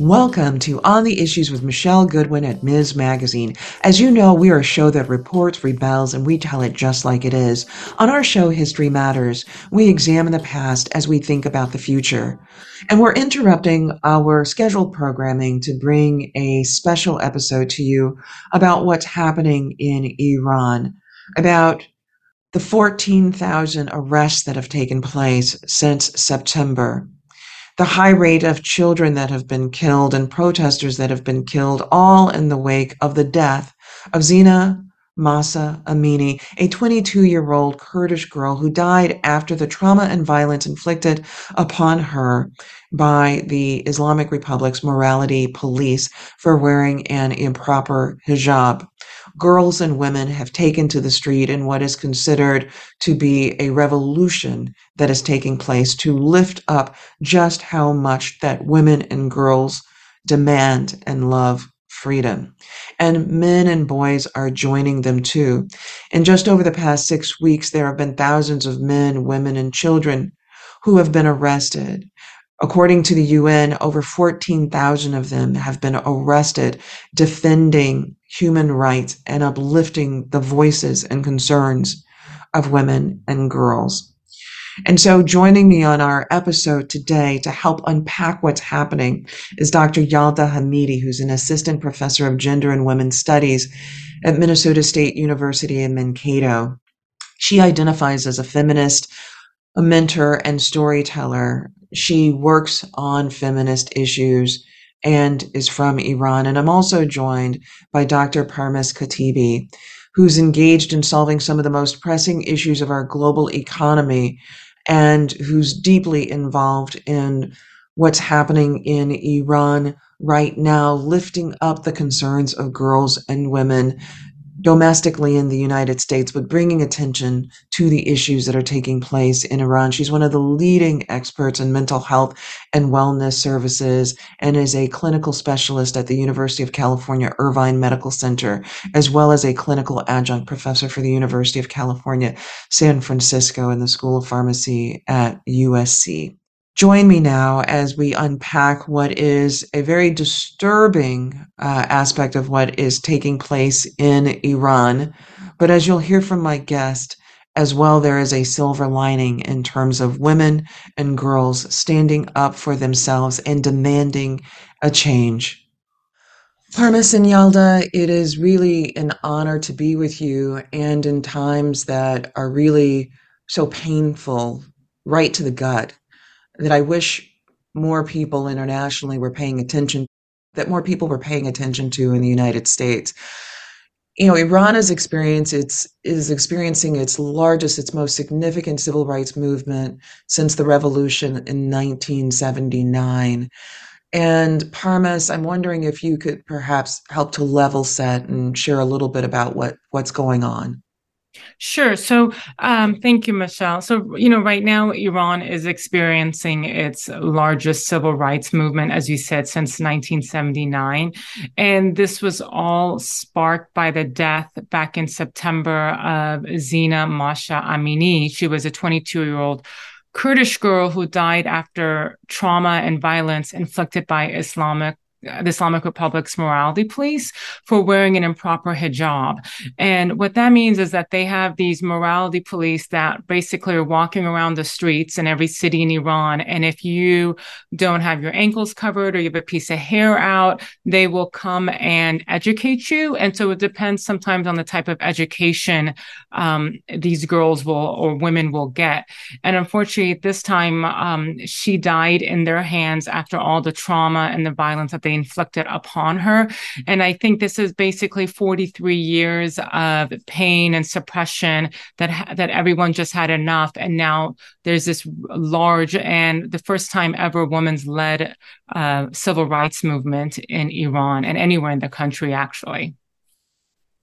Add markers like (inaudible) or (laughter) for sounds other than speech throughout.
Welcome to On the Issues with Michelle Goodwin at Ms. Magazine. As you know, we are a show that reports, rebels, and we tell it just like it is. On our show, History Matters, we examine the past as we think about the future. And we're interrupting our scheduled programming to bring a special episode to you about what's happening in Iran, about the 14,000 arrests that have taken place since September the high rate of children that have been killed and protesters that have been killed, all in the wake of the death of Zina Mahsa Amini, a 22 year old Kurdish girl who died after the trauma and violence inflicted upon her by the Islamic Republic's morality police for wearing an improper hijab girls and women have taken to the street in what is considered to be a revolution that is taking place to lift up just how much that women and girls demand and love freedom. And men and boys are joining them too. In just over the past six weeks, there have been thousands of men, women, and children who have been arrested. According to the UN, over 14,000 of them have been arrested defending human rights and uplifting the voices and concerns of women and girls. And so, joining me on our episode today to help unpack what's happening is Dr. Yalda Hamidi, who's an assistant professor of gender and women's studies at Minnesota State University in Mankato. She identifies as a feminist, a mentor, and storyteller. She works on feminist issues and is from Iran. And I'm also joined by Dr. Parmis Khatibi, who's engaged in solving some of the most pressing issues of our global economy and who's deeply involved in what's happening in Iran right now, lifting up the concerns of girls and women domestically in the United States, but bringing attention to the issues that are taking place in Iran. She's one of the leading experts in mental health and wellness services and is a clinical specialist at the University of California Irvine Medical Center, as well as a clinical adjunct professor for the University of California, San Francisco, in the School of Pharmacy at USC. Join me now as we unpack what is a very disturbing uh, aspect of what is taking place in Iran. But as you'll hear from my guest, as well, there is a silver lining in terms of women and girls standing up for themselves and demanding a change. Parmis and Yalda, it is really an honor to be with you and in times that are really so painful, right to the gut that I wish more people internationally were paying attention, that more people were paying attention to in the United States. You know, Iran is its is experiencing its largest, its most significant civil rights movement since the revolution in 1979. And Parmis, I'm wondering if you could perhaps help to level set and share a little bit about what what's going on. Sure. So, um, thank you, Michelle. So, you know, right now, Iran is experiencing its largest civil rights movement, as you said, since 1979. And this was all sparked by the death back in September of Zina Mahsa Amini. She was a 22 year old Kurdish girl who died after trauma and violence inflicted by Islamic the Islamic Republic's morality police for wearing an improper hijab. And what that means is that they have these morality police that basically are walking around the streets in every city in Iran. And if you don't have your ankles covered or you have a piece of hair out, they will come and educate you. And so it depends sometimes on the type of education um, these girls will or women will get. And unfortunately, this time, um, she died in their hands after all the trauma and the violence that they inflicted upon her. And I think this is basically 43 years of pain and suppression that that everyone just had enough. And now there's this large and the first time ever women's led uh, civil rights movement in Iran and anywhere in the country, actually.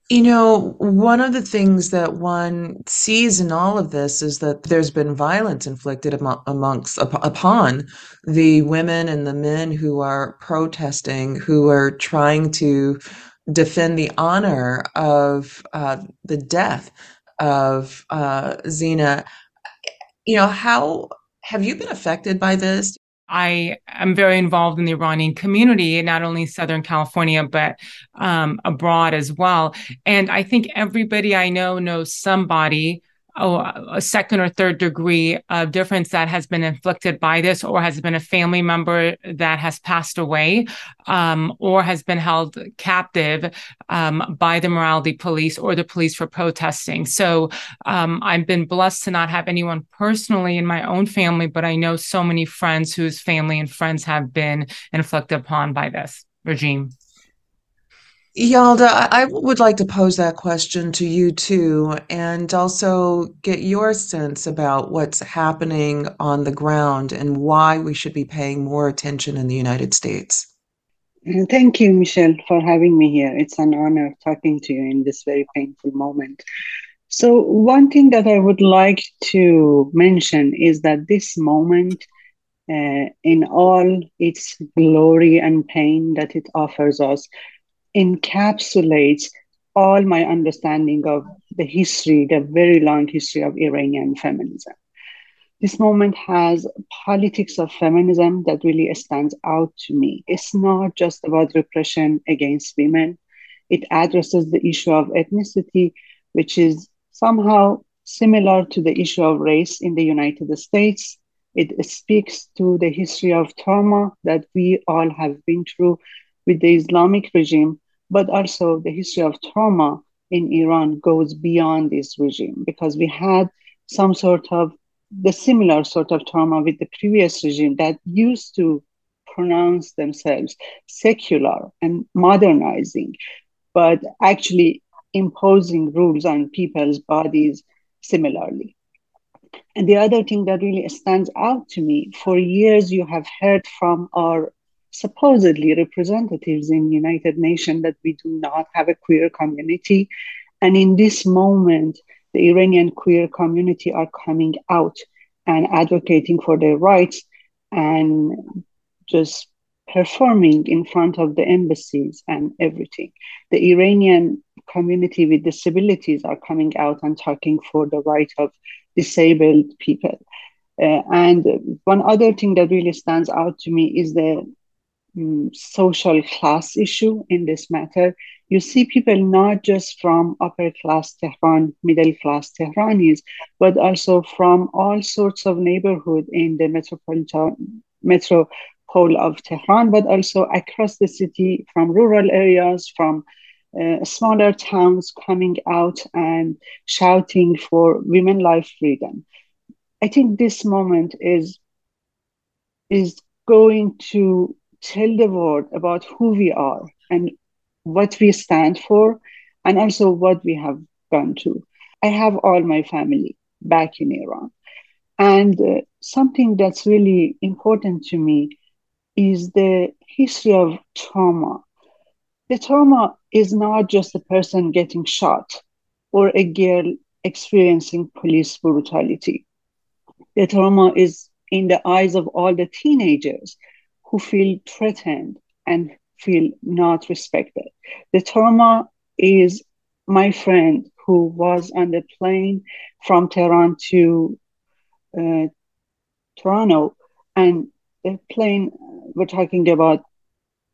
You know, one of the things that one sees in all of this is that there's been violence inflicted amongst upon the women and the men who are protesting, who are trying to defend the honor of uh, the death of uh, Zina. You know, how have you been affected by this? I am very involved in the Iranian community, not only Southern California, but um, abroad as well. And I think everybody I know knows somebody oh, a second or third degree of difference that has been inflicted by this, or has been a family member that has passed away, um, or has been held captive um, by the morality police or the police for protesting. So um, I've been blessed to not have anyone personally in my own family, but I know so many friends whose family and friends have been inflicted upon by this regime. Yalda, I would like to pose that question to you too, and also get your sense about what's happening on the ground and why we should be paying more attention in the United States. Thank you, Michelle, for having me here. It's an honor talking to you in this very painful moment. So, one thing that I would like to mention is that this moment, uh, in all its glory and pain that it offers us, encapsulates all my understanding of the history, the very long history of Iranian feminism. This moment has politics of feminism that really stands out to me. It's not just about repression against women. It addresses the issue of ethnicity, which is somehow similar to the issue of race in the United States. It speaks to the history of trauma that we all have been through with the Islamic regime but also the history of trauma in Iran goes beyond this regime because we had some sort of the similar sort of trauma with the previous regime that used to pronounce themselves secular and modernizing, but actually imposing rules on people's bodies similarly. And the other thing that really stands out to me for years, you have heard from our supposedly representatives in United Nations that we do not have a queer community. And in this moment, the Iranian queer community are coming out and advocating for their rights and just performing in front of the embassies and everything. The Iranian community with disabilities are coming out and talking for the right of disabled people. Uh, and one other thing that really stands out to me is the um, social class issue in this matter. You see people not just from upper class Tehran, middle class Tehranis, but also from all sorts of neighborhood in the metropolitan metropole of Tehran, but also across the city from rural areas, from uh, smaller towns coming out and shouting for women life freedom. I think this moment is is going to tell the world about who we are and what we stand for, and also what we have gone to. I have all my family back in Iran. And uh, something that's really important to me is the history of trauma. The trauma is not just a person getting shot or a girl experiencing police brutality. The trauma is in the eyes of all the teenagers who feel threatened and feel not respected. The trauma is my friend who was on the plane from Tehran to uh, Toronto, and the plane, we're talking about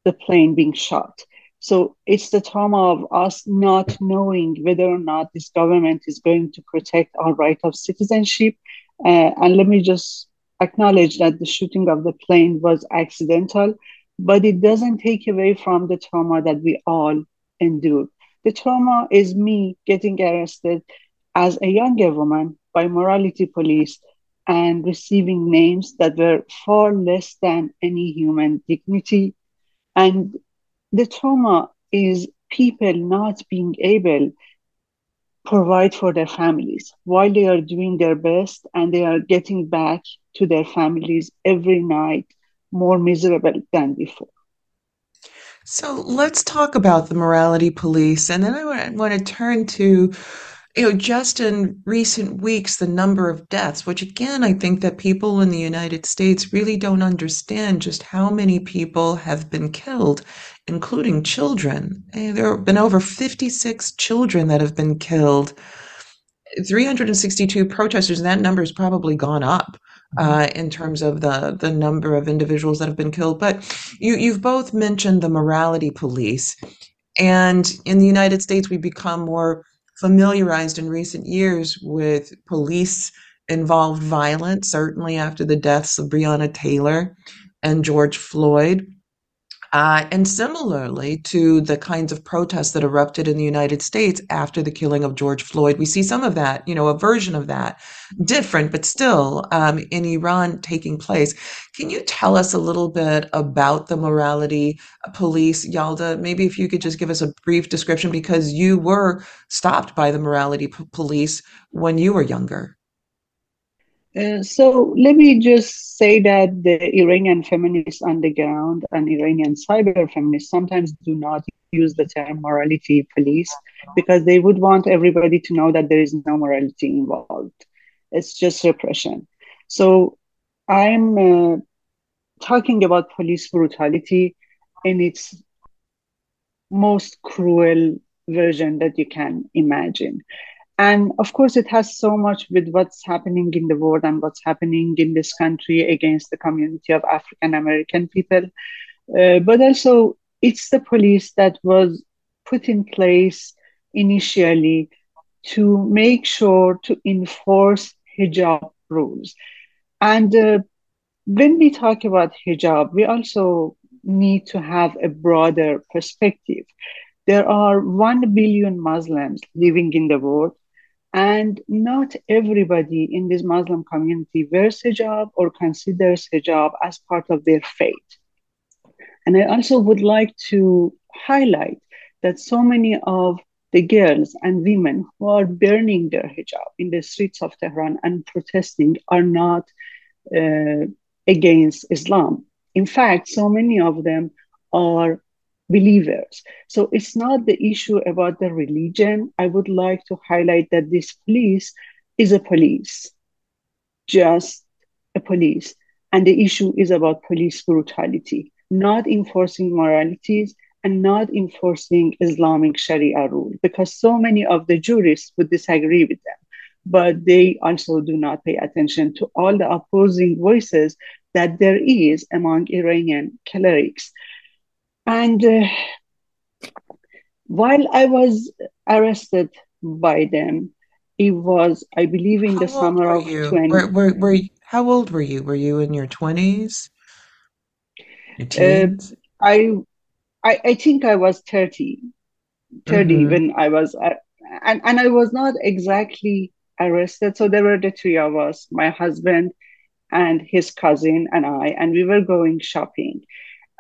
the plane being shot. So it's the trauma of us not knowing whether or not this government is going to protect our right of citizenship. Uh, and let me just acknowledge that the shooting of the plane was accidental, but it doesn't take away from the trauma that we all endured. The trauma is me getting arrested as a younger woman by morality police and receiving names that were far less than any human dignity. And the trauma is people not being able provide for their families while they are doing their best and they are getting back to their families every night more miserable than before. So let's talk about the morality police. And then I want to turn to you know, just in recent weeks, the number of deaths, which again, I think that people in the United States really don't understand just how many people have been killed, including children. Eh, there have been over 56 children that have been killed, 362 protesters, and that number has probably gone up uh, in terms of the the number of individuals that have been killed. But you you've both mentioned the morality police, and in the United States, we've become more familiarized in recent years with police involved violence. Certainly after the deaths of Breonna Taylor and George Floyd. Uh, and similarly to the kinds of protests that erupted in the United States after the killing of George Floyd, we see some of that, you know, a version of that, different, but still um, in Iran taking place. Can you tell us a little bit about the morality police, Yalda? Maybe if you could just give us a brief description because you were stopped by the morality p- police when you were younger. Uh, so let me just say that the Iranian feminists underground and Iranian cyber feminists sometimes do not use the term morality police because they would want everybody to know that there is no morality involved. It's just repression. So I'm uh, talking about police brutality in its most cruel version that you can imagine. And of course, it has so much with what's happening in the world and what's happening in this country against the community of African American people. Uh, but also, it's the police that was put in place initially to make sure to enforce hijab rules. And uh, when we talk about hijab, we also need to have a broader perspective. There are 1 billion Muslims living in the world and not everybody in this Muslim community wears hijab or considers hijab as part of their faith. And I also would like to highlight that so many of the girls and women who are burning their hijab in the streets of Tehran and protesting are not uh, against Islam. In fact, so many of them are believers. So it's not the issue about the religion. I would like to highlight that this police is a police, just a police. And the issue is about police brutality, not enforcing moralities and not enforcing Islamic Sharia rule, because so many of the jurists would disagree with them. But they also do not pay attention to all the opposing voices that there is among Iranian clerics and uh, while I was arrested by them, it was, I believe, in How the summer of you? 20. Were, were, were, how old were you? Were you in your 20s? Your uh, teens? Uh, I, I, I think I was 30, 30 mm-hmm. when I was, uh, and, and I was not exactly arrested. So there were the three of us, my husband and his cousin and I, and we were going shopping.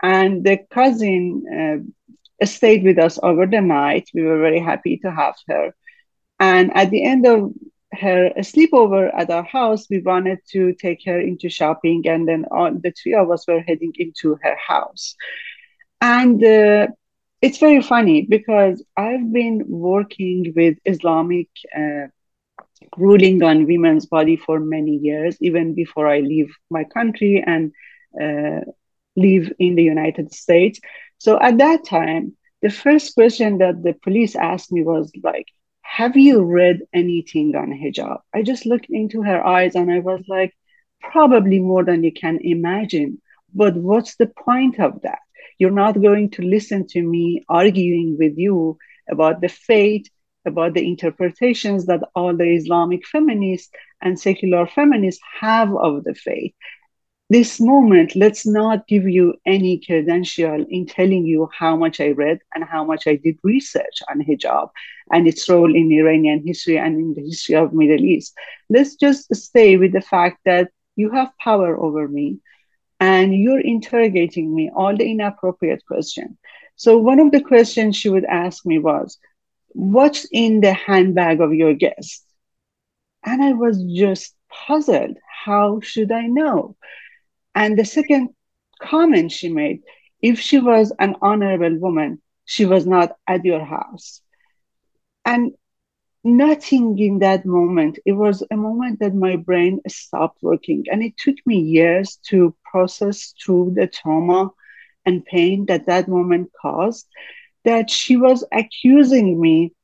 And the cousin uh, stayed with us over the night. We were very happy to have her. And at the end of her sleepover at our house, we wanted to take her into shopping. And then all, the three of us were heading into her house. And uh, it's very funny because I've been working with Islamic uh, ruling on women's body for many years, even before I leave my country and uh, live in the United States. So at that time, the first question that the police asked me was like, have you read anything on hijab? I just looked into her eyes and I was like, probably more than you can imagine. But what's the point of that? You're not going to listen to me arguing with you about the faith, about the interpretations that all the Islamic feminists and secular feminists have of the faith this moment, let's not give you any credential in telling you how much I read and how much I did research on hijab and its role in Iranian history and in the history of Middle East. Let's just stay with the fact that you have power over me and you're interrogating me all the inappropriate questions. So one of the questions she would ask me was, what's in the handbag of your guest? And I was just puzzled. How should I know? And the second comment she made if she was an honorable woman, she was not at your house. And nothing in that moment, it was a moment that my brain stopped working. And it took me years to process through the trauma and pain that that moment caused, that she was accusing me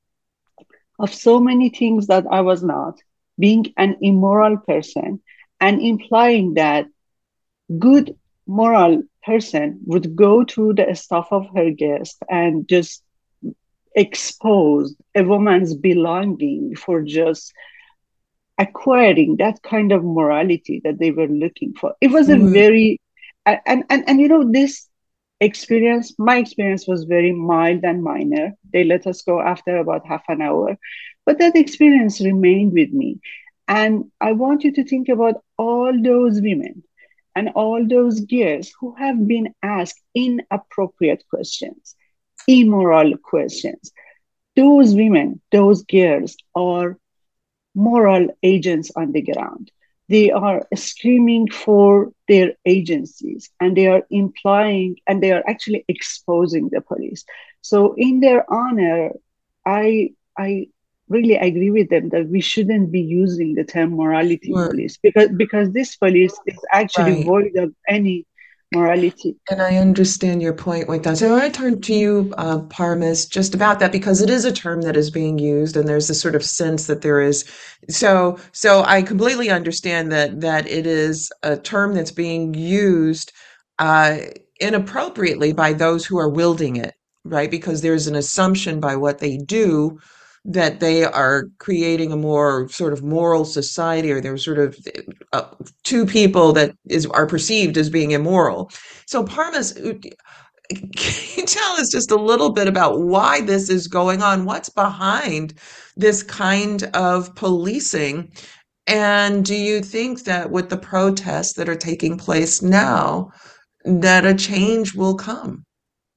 of so many things that I was not, being an immoral person, and implying that good moral person would go to the stuff of her guest and just expose a woman's belonging for just acquiring that kind of morality that they were looking for. It was a mm. very and, and and you know this experience my experience was very mild and minor they let us go after about half an hour but that experience remained with me and i want you to think about all those women and all those girls who have been asked inappropriate questions immoral questions. Those women those girls are moral agents on the ground. They are screaming for their agencies and they are implying and they are actually exposing the police. So in their honor i i really agree with them that we shouldn't be using the term morality sure. police because because this police is actually right. void of any morality. And I understand your point with that. So I want to turn to you, uh, Parmis, just about that because it is a term that is being used, and there's this sort of sense that there is. So, so I completely understand that that it is a term that's being used uh, inappropriately by those who are wielding it, right? Because there's an assumption by what they do that they are creating a more sort of moral society or they're sort of uh, two people that is are perceived as being immoral. So parmis uh, can you tell us just a little bit about why this is going on? What's behind this kind of policing? And do you think that with the protests that are taking place now that a change will come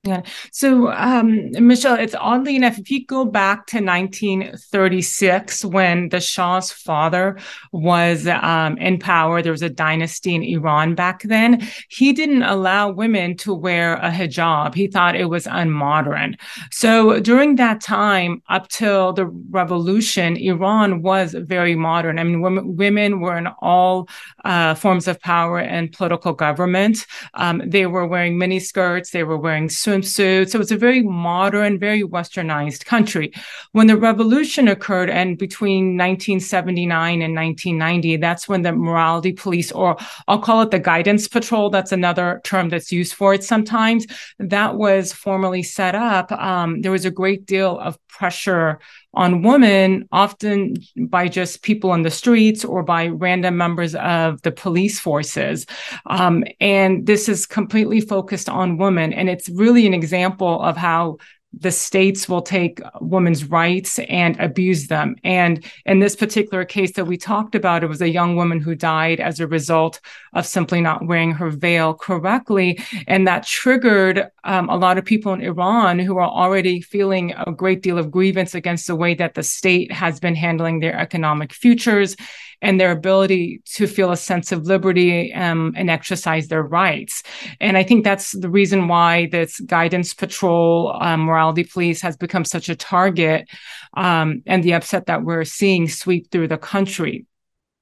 yeah. So, um, Michelle, it's oddly enough, if you go back to 1936, when the Shah's father was um, in power, there was a dynasty in Iran back then. He didn't allow women to wear a hijab. He thought it was unmodern. So, during that time, up till the revolution, Iran was very modern. I mean, women, women were in all uh, forms of power and political government. Um, they were wearing mini skirts. They were wearing swimsuits. So it's a very modern, very westernized country. When the revolution occurred and between 1979 and 1990, that's when the morality police, or I'll call it the guidance patrol, that's another term that's used for it sometimes, that was formally set up. Um, there was a great deal of pressure on women, often by just people on the streets or by random members of the police forces. Um, and this is completely focused on women. And it's really an example of how the states will take women's rights and abuse them. And in this particular case that we talked about, it was a young woman who died as a result of simply not wearing her veil correctly. And that triggered um, a lot of people in Iran who are already feeling a great deal of grievance against the way that the state has been handling their economic futures and their ability to feel a sense of liberty um, and exercise their rights. And I think that's the reason why this guidance patrol, um, morality police has become such a target um, and the upset that we're seeing sweep through the country.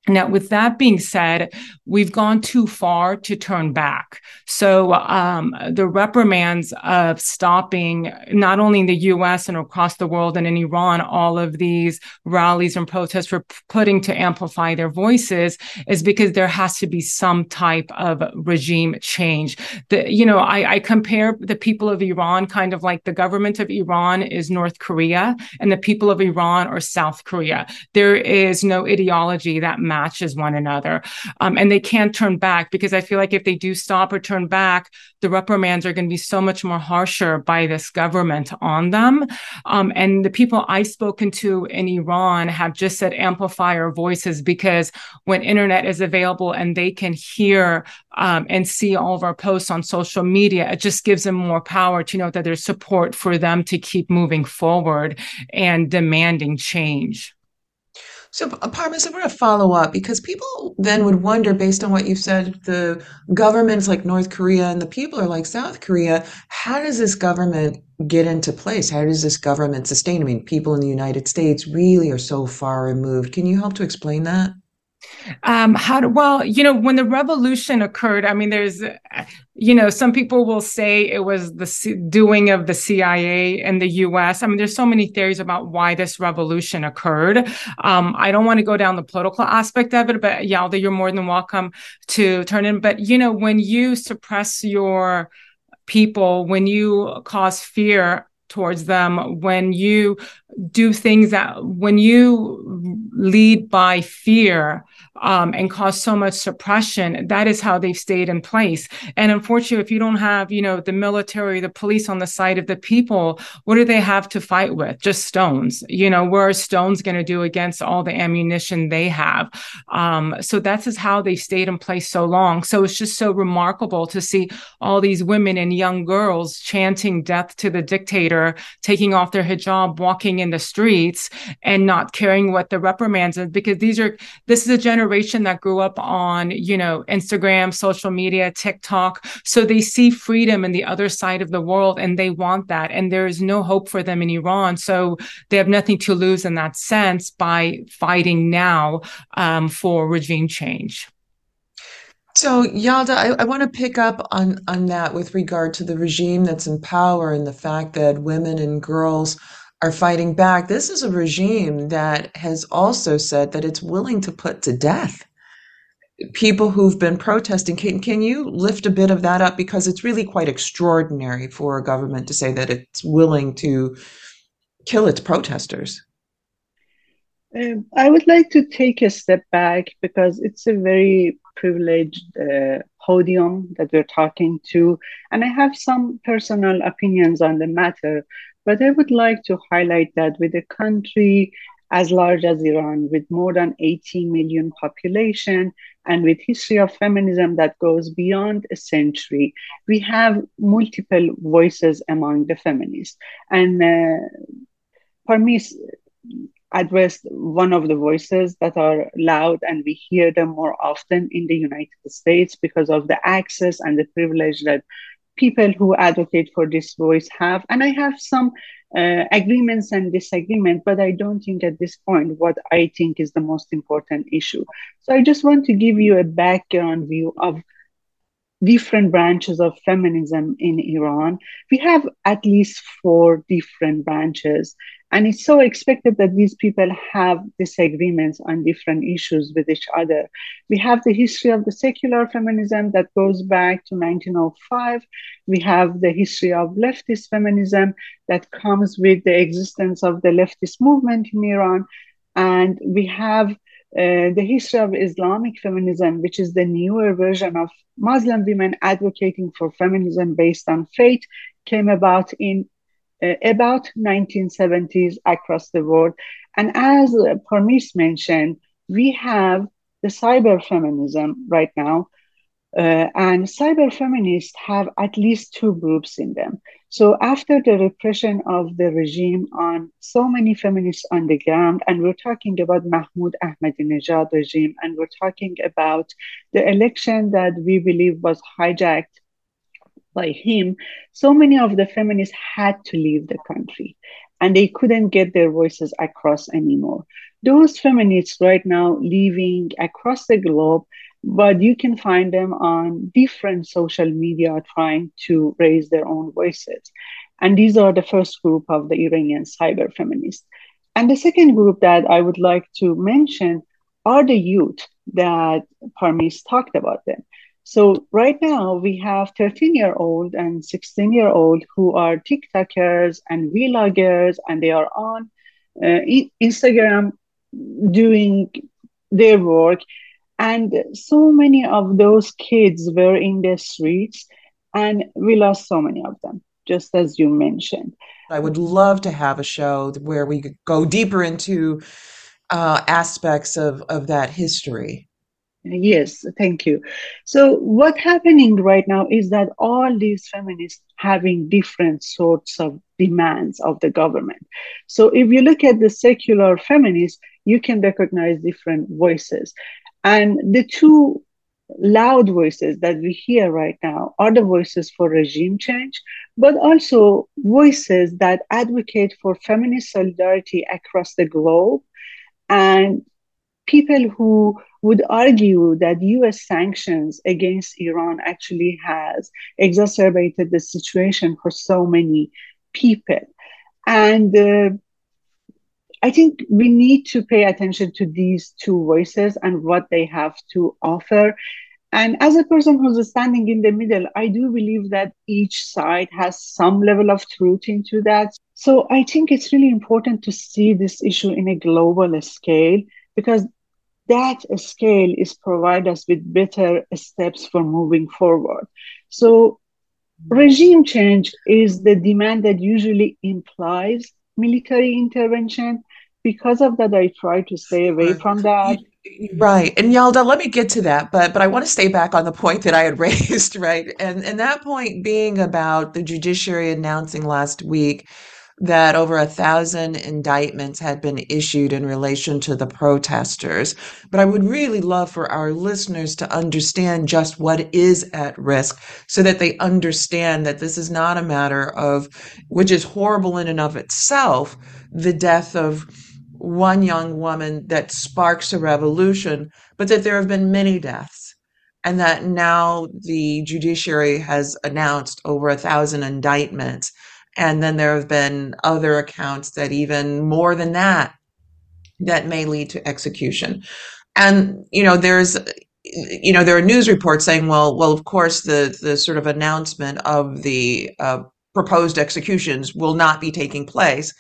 Now, with that being said, we've gone too far to turn back. So, um, the reprimands of stopping not only in the US and across the world and in Iran, all of these rallies and protests for putting to amplify their voices is because there has to be some type of regime change. The, you know, I, I compare the people of Iran kind of like the government of Iran is North Korea and the people of Iran are South Korea. There is no ideology that matters matches one another. Um, and they can't turn back because I feel like if they do stop or turn back, the reprimands are going to be so much more harsher by this government on them. Um, and the people I've spoken to in Iran have just said amplify our voices because when internet is available and they can hear um, and see all of our posts on social media, it just gives them more power to know that there's support for them to keep moving forward and demanding change. So, Parmes, I want to follow up because people then would wonder, based on what you've said, the governments like North Korea and the people are like South Korea. How does this government get into place? How does this government sustain? I mean, people in the United States really are so far removed. Can you help to explain that? Um, how do, well, you know, when the revolution occurred, I mean, there's, you know, some people will say it was the C- doing of the CIA in the US. I mean, there's so many theories about why this revolution occurred. Um, I don't want to go down the political aspect of it, but Yalda, you're more than welcome to turn in. But, you know, when you suppress your people, when you cause fear towards them, when you do things that, when you lead by fear, um, and cause so much suppression. That is how they've stayed in place. And unfortunately, if you don't have, you know, the military, the police on the side of the people, what do they have to fight with? Just stones. You know, where are stones going to do against all the ammunition they have? Um, so that's just how they stayed in place so long. So it's just so remarkable to see all these women and young girls chanting death to the dictator, taking off their hijab, walking in the streets, and not caring what the reprimands are, because these are this is a generation generation that grew up on, you know, Instagram, social media, TikTok. So they see freedom in the other side of the world and they want that. And there is no hope for them in Iran. So they have nothing to lose in that sense by fighting now um, for regime change. So, Yalda, I, I want to pick up on, on that with regard to the regime that's in power and the fact that women and girls are fighting back. This is a regime that has also said that it's willing to put to death people who've been protesting. Can, can you lift a bit of that up? Because it's really quite extraordinary for a government to say that it's willing to kill its protesters. Um, I would like to take a step back because it's a very privileged uh, podium that we're talking to, and I have some personal opinions on the matter. But I would like to highlight that with a country as large as Iran, with more than 18 million population, and with history of feminism that goes beyond a century, we have multiple voices among the feminists. And uh, Parmis addressed one of the voices that are loud, and we hear them more often in the United States because of the access and the privilege that people who advocate for this voice have. And I have some uh, agreements and disagreement, but I don't think at this point what I think is the most important issue. So I just want to give you a background view of different branches of feminism in Iran. We have at least four different branches. And it's so expected that these people have disagreements on different issues with each other. We have the history of the secular feminism that goes back to 1905. We have the history of leftist feminism that comes with the existence of the leftist movement in Iran. And we have uh, the history of Islamic feminism, which is the newer version of Muslim women advocating for feminism based on faith, came about in uh, about 1970s across the world. And as Parmis mentioned, we have the cyber feminism right now. Uh, and cyber feminists have at least two groups in them. So, after the repression of the regime on so many feminists on the ground, and we're talking about Mahmoud Ahmadinejad regime, and we're talking about the election that we believe was hijacked by him, so many of the feminists had to leave the country and they couldn't get their voices across anymore. Those feminists right now living across the globe, but you can find them on different social media trying to raise their own voices. And these are the first group of the Iranian cyber feminists. And the second group that I would like to mention are the youth that Parmis talked about them. So right now we have 13 year old and 16 year old who are TikTokers and vloggers and they are on uh, Instagram doing their work. And so many of those kids were in the streets and we lost so many of them, just as you mentioned. I would love to have a show where we could go deeper into uh, aspects of, of that history. Yes, thank you. So what's happening right now is that all these feminists having different sorts of demands of the government. So if you look at the secular feminists, you can recognize different voices. And the two loud voices that we hear right now are the voices for regime change, but also voices that advocate for feminist solidarity across the globe and people who would argue that US sanctions against Iran actually has exacerbated the situation for so many people. And uh, I think we need to pay attention to these two voices and what they have to offer. And as a person who's standing in the middle, I do believe that each side has some level of truth into that. So I think it's really important to see this issue in a global scale because that scale is provide us with better steps for moving forward. So regime change is the demand that usually implies military intervention. Because of that, I try to stay away from that. Right. And Yalda, let me get to that, but but I want to stay back on the point that I had (laughs) raised, right? And and that point being about the judiciary announcing last week that over a thousand indictments had been issued in relation to the protesters. But I would really love for our listeners to understand just what is at risk so that they understand that this is not a matter of, which is horrible in and of itself, the death of one young woman that sparks a revolution, but that there have been many deaths. And that now the judiciary has announced over a thousand indictments and then there have been other accounts that even more than that, that may lead to execution. And, you know, there's, you know, there are news reports saying, well, well, of course, the, the sort of announcement of the uh, proposed executions will not be taking place.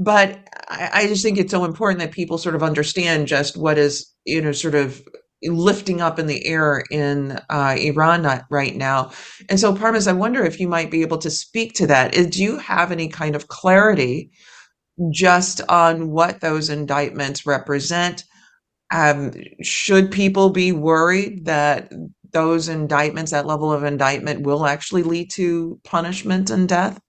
But I, I just think it's so important that people sort of understand just what is, you know, sort of lifting up in the air in uh, Iran right now. And so, Parmis, I wonder if you might be able to speak to that. Do you have any kind of clarity just on what those indictments represent? Um, should people be worried that those indictments, that level of indictment, will actually lead to punishment and death?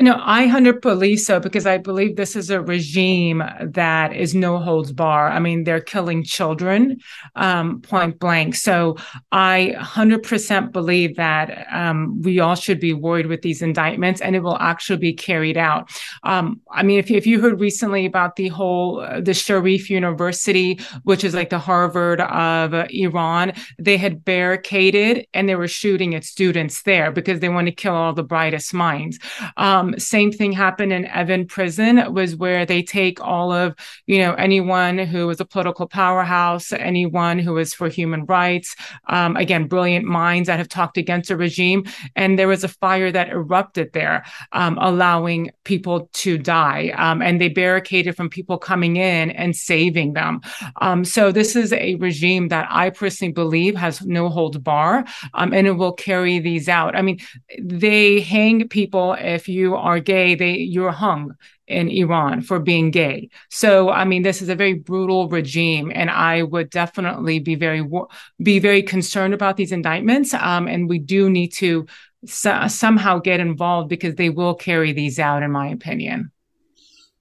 No, I 100 believe so because I believe this is a regime that is no holds bar. I mean, they're killing children um, point blank. So I 100% believe that um, we all should be worried with these indictments and it will actually be carried out. Um, I mean, if if you heard recently about the whole, uh, the Sharif University, which is like the Harvard of uh, Iran, they had barricaded and they were shooting at students there because they want to kill all the brightest minds. Um, same thing happened in Evin prison was where they take all of, you know, anyone who was a political powerhouse, anyone who was for human rights, um, again, brilliant minds that have talked against a regime. And there was a fire that erupted there, um, allowing people to die. Um, and they barricaded from people coming in and saving them. Um, so this is a regime that I personally believe has no holds bar um, and it will carry these out. I mean, they hang people if you are gay, they you're hung in Iran for being gay. So, I mean, this is a very brutal regime, and I would definitely be very be very concerned about these indictments. Um, and we do need to so- somehow get involved because they will carry these out, in my opinion.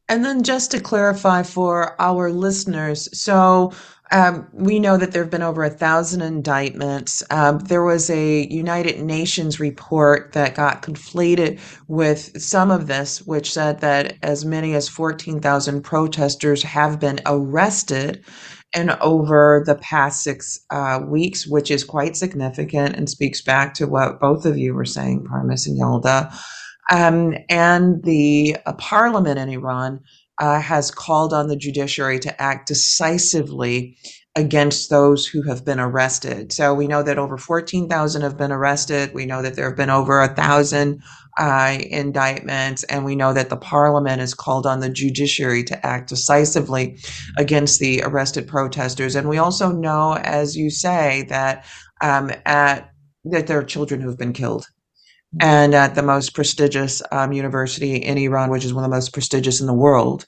And then, just to clarify for our listeners, so um, we know that there have been over a thousand indictments. Um, there was a United Nations report that got conflated with some of this, which said that as many as 14,000 protesters have been arrested and over the past six uh, weeks, which is quite significant and speaks back to what both of you were saying, Parmis and Yalda. Um, and the uh, parliament in Iran uh, has called on the judiciary to act decisively against those who have been arrested. So we know that over 14,000 have been arrested. We know that there have been over a thousand uh, indictments, and we know that the parliament has called on the judiciary to act decisively against the arrested protesters. And we also know, as you say, that um, at that there are children who have been killed and at the most prestigious um, university in Iran, which is one of the most prestigious in the world,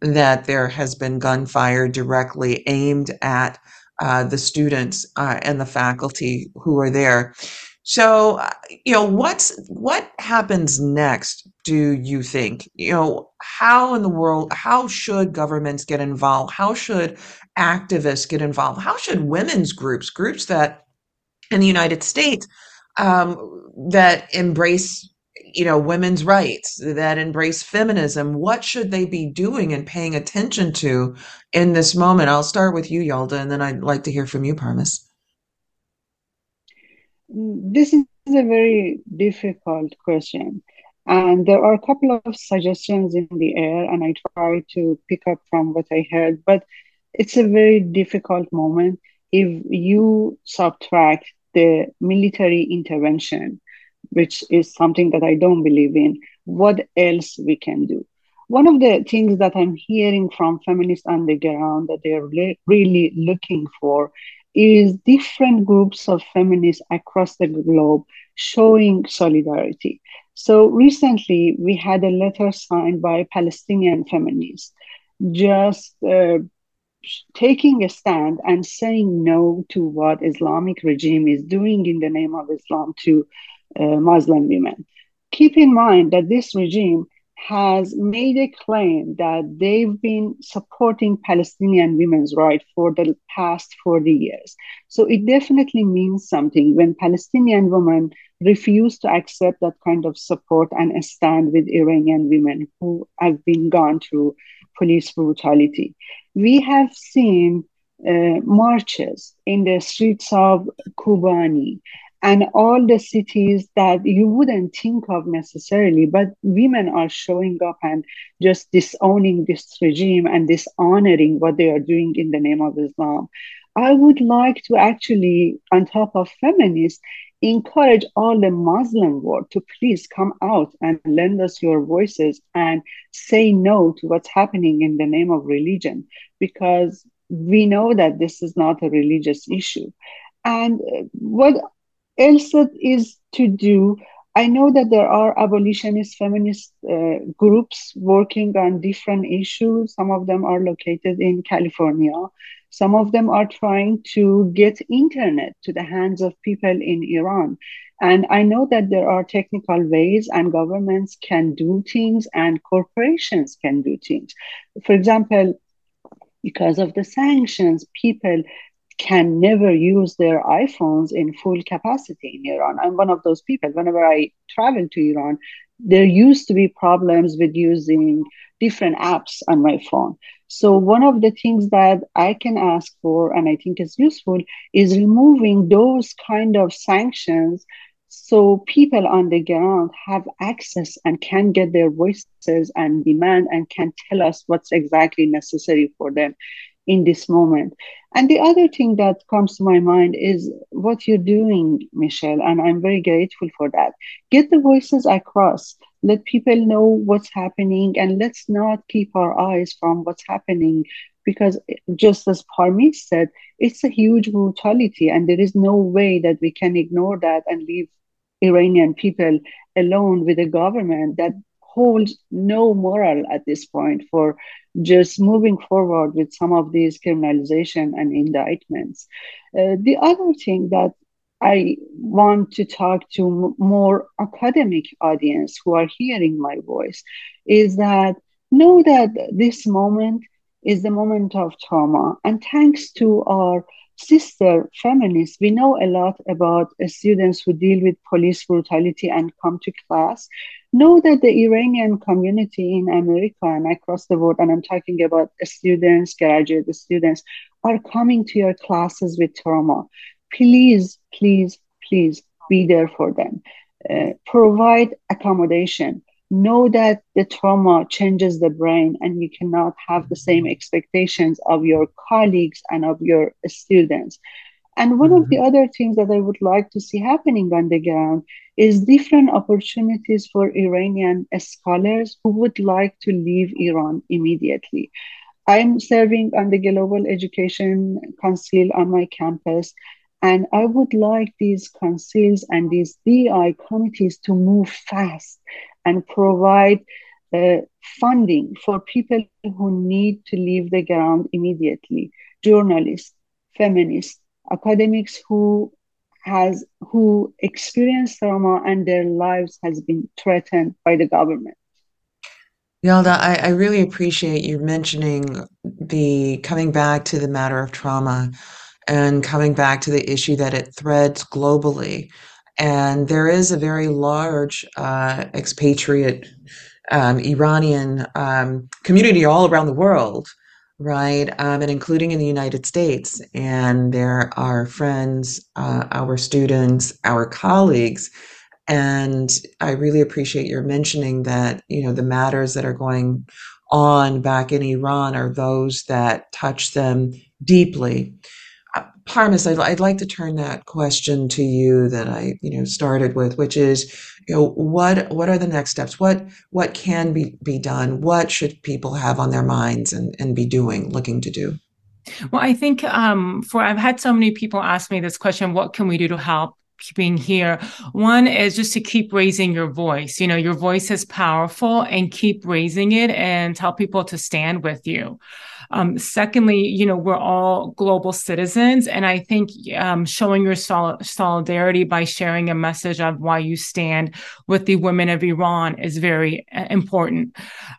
that there has been gunfire directly aimed at uh, the students uh, and the faculty who are there. So, uh, you know, what's what happens next? Do you think? You know, how in the world? How should governments get involved? How should activists get involved? How should women's groups, groups that in the United States um, that embrace you know, women's rights, that embrace feminism. What should they be doing and paying attention to in this moment? I'll start with you, Yalda, and then I'd like to hear from you, Parmis. This is a very difficult question. And there are a couple of suggestions in the air, and I try to pick up from what I heard. But it's a very difficult moment if you subtract the military intervention, which is something that I don't believe in. What else we can do? One of the things that I'm hearing from feminists on the ground that they're really looking for is different groups of feminists across the globe showing solidarity. So recently, we had a letter signed by Palestinian feminists just uh, taking a stand and saying no to what Islamic regime is doing in the name of Islam to uh, Muslim women. Keep in mind that this regime has made a claim that they've been supporting Palestinian women's rights for the past 40 years. So it definitely means something when Palestinian women refuse to accept that kind of support and stand with Iranian women who have been gone through police brutality. We have seen uh, marches in the streets of Kobani and all the cities that you wouldn't think of necessarily, but women are showing up and just disowning this regime and dishonoring what they are doing in the name of Islam. I would like to actually, on top of feminists, encourage all the Muslim world to please come out and lend us your voices and say no to what's happening in the name of religion, because we know that this is not a religious issue. And uh, what else is to do. I know that there are abolitionist feminist uh, groups working on different issues. Some of them are located in California. Some of them are trying to get internet to the hands of people in Iran. And I know that there are technical ways, and governments can do things, and corporations can do things. For example, because of the sanctions, people can never use their iPhones in full capacity in Iran. I'm one of those people. Whenever I travel to Iran, there used to be problems with using different apps on my phone. So, one of the things that I can ask for, and I think is useful, is removing those kind of sanctions so people on the ground have access and can get their voices and demand and can tell us what's exactly necessary for them in this moment. And the other thing that comes to my mind is what you're doing, Michele, and I'm very grateful for that. Get the voices across. Let people know what's happening, and let's not keep our eyes from what's happening because, just as Parmis said, it's a huge brutality, and there is no way that we can ignore that and leave Iranian people alone with a government that holds no moral at this point for just moving forward with some of these criminalization and indictments. Uh, the other thing that I want to talk to more academic audience who are hearing my voice is that know that this moment is the moment of trauma and thanks to our sister feminists we know a lot about students who deal with police brutality and come to class know that the Iranian community in America and across the world, and I'm talking about students, graduate students, are coming to your classes with trauma. Please, please, please be there for them. Uh, provide accommodation. Know that the trauma changes the brain, and you cannot have the same expectations of your colleagues and of your students. And one mm-hmm. of the mm-hmm. other things that I would like to see happening on the ground is different opportunities for Iranian scholars who would like to leave Iran immediately. I'm serving on the Global Education Council on my campus, and I would like these councils and these DI committees to move fast and provide uh, funding for people who need to leave the ground immediately journalists, feminists, academics who has who experience trauma and their lives has been threatened by the government. Yalda, I, I really appreciate you mentioning the coming back to the matter of trauma and coming back to the issue that it threads globally And there is a very large uh, expatriate um, Iranian um, community all around the world, right? Um, and including in the United States. And there are friends, uh, our students, our colleagues. And I really appreciate your mentioning that, you know, the matters that are going on back in Iran are those that touch them deeply. Parmis, I'd, I'd like to turn that question to you that I, you know, started with, which is, you know, what what are the next steps? What what can be be done? What should people have on their minds and and be doing, looking to do? Well, I think um, for I've had so many people ask me this question: What can we do to help? being here one is just to keep raising your voice you know your voice is powerful and keep raising it and tell people to stand with you um, secondly, you know, we're all global citizens. And I think um, showing your sol- solidarity by sharing a message of why you stand with the women of Iran is very uh, important.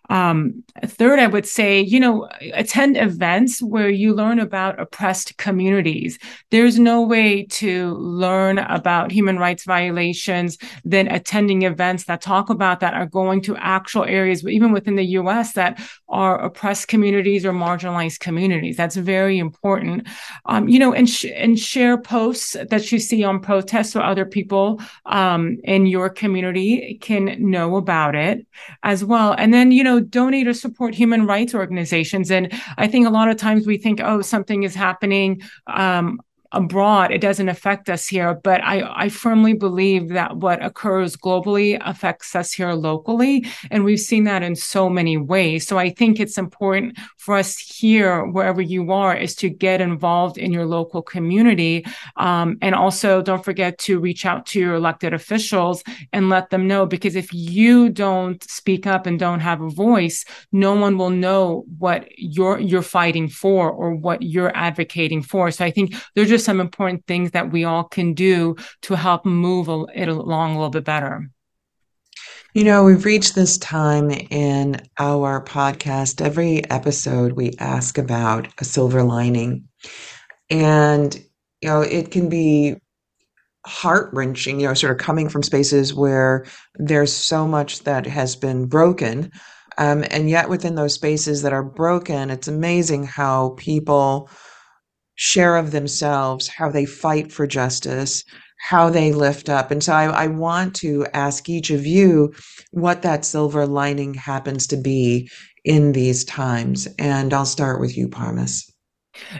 Um, third, I would say, you know, attend events where you learn about oppressed communities. There's no way to learn about human rights violations than attending events that talk about that are going to actual areas, even within the US, that are oppressed communities or marginalized communities. That's very important. Um, you know, and, sh- and share posts that you see on protests so other people um, in your community can know about it as well. And then, you know, donate or support human rights organizations. And I think a lot of times we think, oh, something is happening um, abroad, it doesn't affect us here. But I, I firmly believe that what occurs globally affects us here locally. And we've seen that in so many ways. So I think it's important for us here, wherever you are, is to get involved in your local community. Um, and also don't forget to reach out to your elected officials and let them know, because if you don't speak up and don't have a voice, no one will know what you're, you're fighting for or what you're advocating for. So I think there's just some important things that we all can do to help move it along a little bit better. You know, we've reached this time in our podcast. Every episode, we ask about a silver lining. And, you know, it can be heart wrenching, you know, sort of coming from spaces where there's so much that has been broken. Um, and yet, within those spaces that are broken, it's amazing how people share of themselves, how they fight for justice, how they lift up. And so I, I, want to ask each of you what that silver lining happens to be in these times. And I'll start with you, Parmis.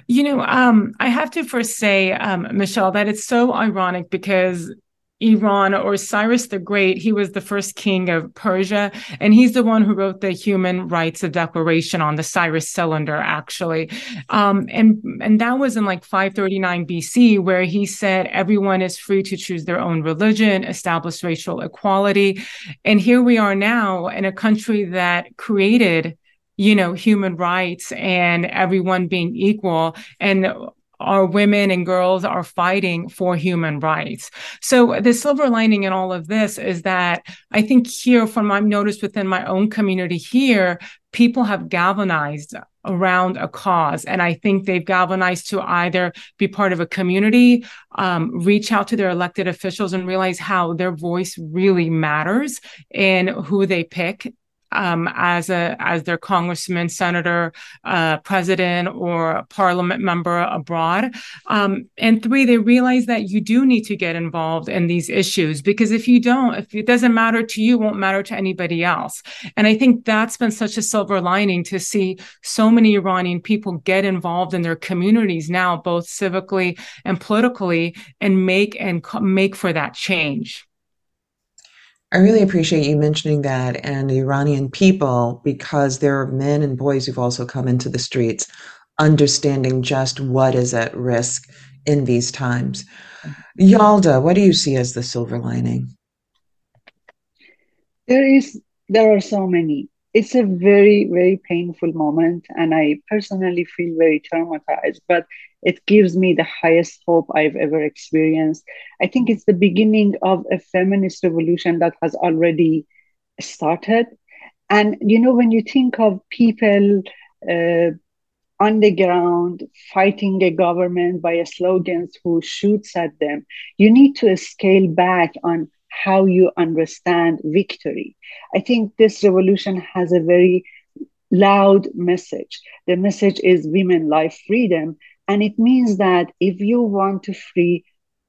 You know, um, I have to first say, um, Michele, that it's so ironic because Iran or Cyrus the Great, he was the first king of Persia, and he's the one who wrote the Human Rights Declaration on the Cyrus cylinder, actually. Um, and, and that was in like 539 BC, where he said everyone is free to choose their own religion, establish racial equality. And here we are now in a country that created you know, human rights and everyone being equal. And our women and girls are fighting for human rights. So the silver lining in all of this is that I think here from I've noticed within my own community here, people have galvanized around a cause. And I think they've galvanized to either be part of a community, um, reach out to their elected officials and realize how their voice really matters in who they pick um, as a as their congressman, senator, uh, president, or parliament member abroad. Um, and three, they realize that you do need to get involved in these issues because if you don't, if it doesn't matter to you, won't matter to anybody else. And I think that's been such a silver lining to see so many Iranian people get involved in their communities now, both civically and politically, and make and make for that change. I really appreciate you mentioning that and the Iranian people because there are men and boys who've also come into the streets understanding just what is at risk in these times. Yalda, what do you see as the silver lining? There is there are so many. It's a very, very painful moment and I personally feel very traumatized, but it gives me the highest hope I've ever experienced. I think it's the beginning of a feminist revolution that has already started. And, you know, when you think of people uh, on the ground fighting a government by slogans who shoots at them. You need to scale back on how you understand victory. I think this revolution has a very loud message. The message is women, life, freedom. And it means that if you want to free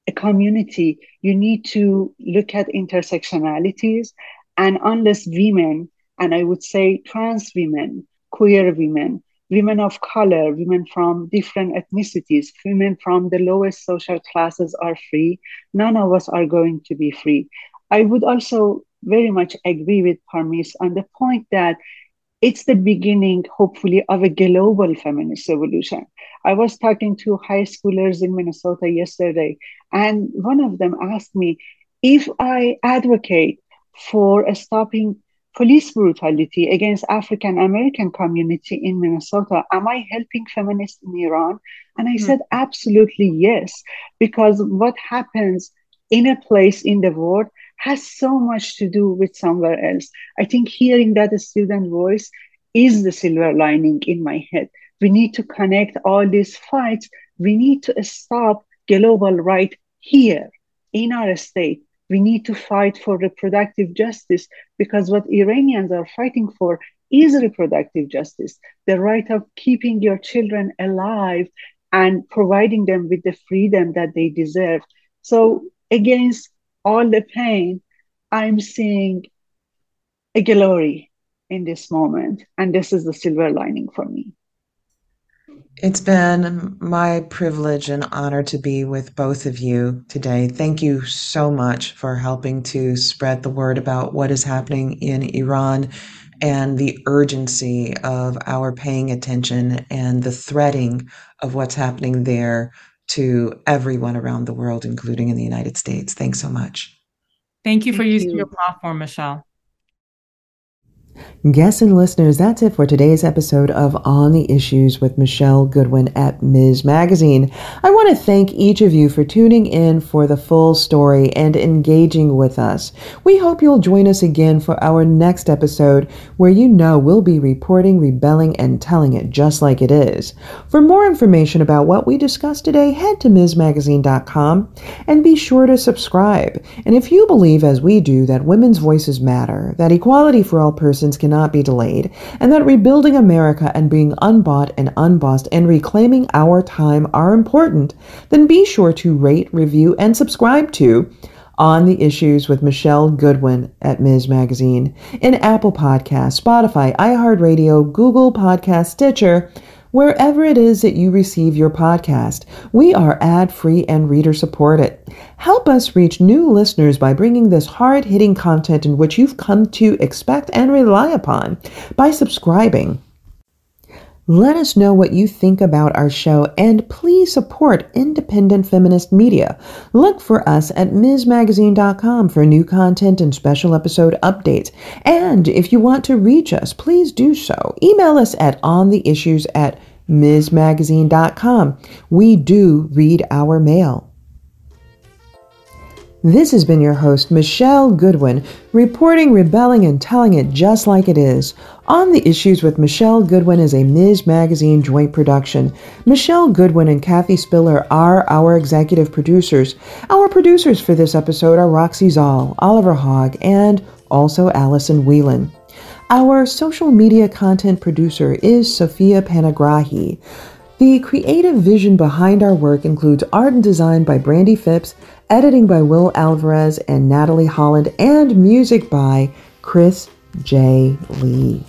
a community, you need to look at intersectionalities. And unless women, and I would say trans women, queer women, women of color, women from different ethnicities, women from the lowest social classes are free. None of us are going to be free. I would also very much agree with Parmis on the point that it's the beginning, hopefully, of a global feminist revolution. I was talking to high schoolers in Minnesota yesterday, and one of them asked me if I advocate for stopping police brutality against African American community in Minnesota. Am I helping feminists in Iran? And I mm. said, absolutely yes, because what happens in a place in the world has so much to do with somewhere else. I think hearing that student voice is the silver lining in my head. We need to connect all these fights. We need to stop global right here in our state we need to fight for reproductive justice because what Iranians are fighting for is reproductive justice, the right of keeping your children alive and providing them with the freedom that they deserve. So, against all the pain, I'm seeing a glory in this moment. And this is the silver lining for me. It's been my privilege and honor to be with both of you today. Thank you so much for helping to spread the word about what is happening in Iran and the urgency of our paying attention and the threading of what's happening there to everyone around the world, including in the United States. Thanks so much. Thank you for Thank using you. your platform, Michele. Guests and listeners, that's it for today's episode of On the Issues with Michele Goodwin at Ms. Magazine. I want to thank each of you for tuning in for the full story and engaging with us. We hope you'll join us again for our next episode where you know we'll be reporting, rebelling, and telling it just like it is. For more information about what we discussed today, head to MsMagazine.com and be sure to subscribe. And if you believe, as we do, that women's voices matter, that equality for all persons can cannot be delayed, and that rebuilding America and being unbought and unbossed and reclaiming our time are important, then be sure to rate, review, and subscribe to on the issues with Michele Goodwin at Ms. Magazine in Apple Podcasts, Spotify, iHeartRadio, Google Podcast, Stitcher, wherever it is that you receive your podcast. We are ad free and reader supported. Help us reach new listeners by bringing this hard hitting content in which you've come to expect and rely upon by subscribing. Let us know what you think about our show and please support independent feminist media. Look for us at MsMagazine.com for new content and special episode updates. And if you want to reach us, please do so. Email us at ontheissues at MsMagazine.com. We do read our mail. This has been your host, Michele Goodwin, reporting, rebelling, and telling it just like it is. On the Issues with Michele Goodwin is a Ms. Magazine joint production. Michele Goodwin and Kathy Spillar are our executive producers. Our producers for this episode are Roxy Szal, Oliver Haug, and also Allison Whelan. Our social media content producer is Sophia Panigrahi. The creative vision behind our work includes art and design by Brandy Phipps, editing by Will Alvarez and Natalie Holland, and music by Chris J. Lee.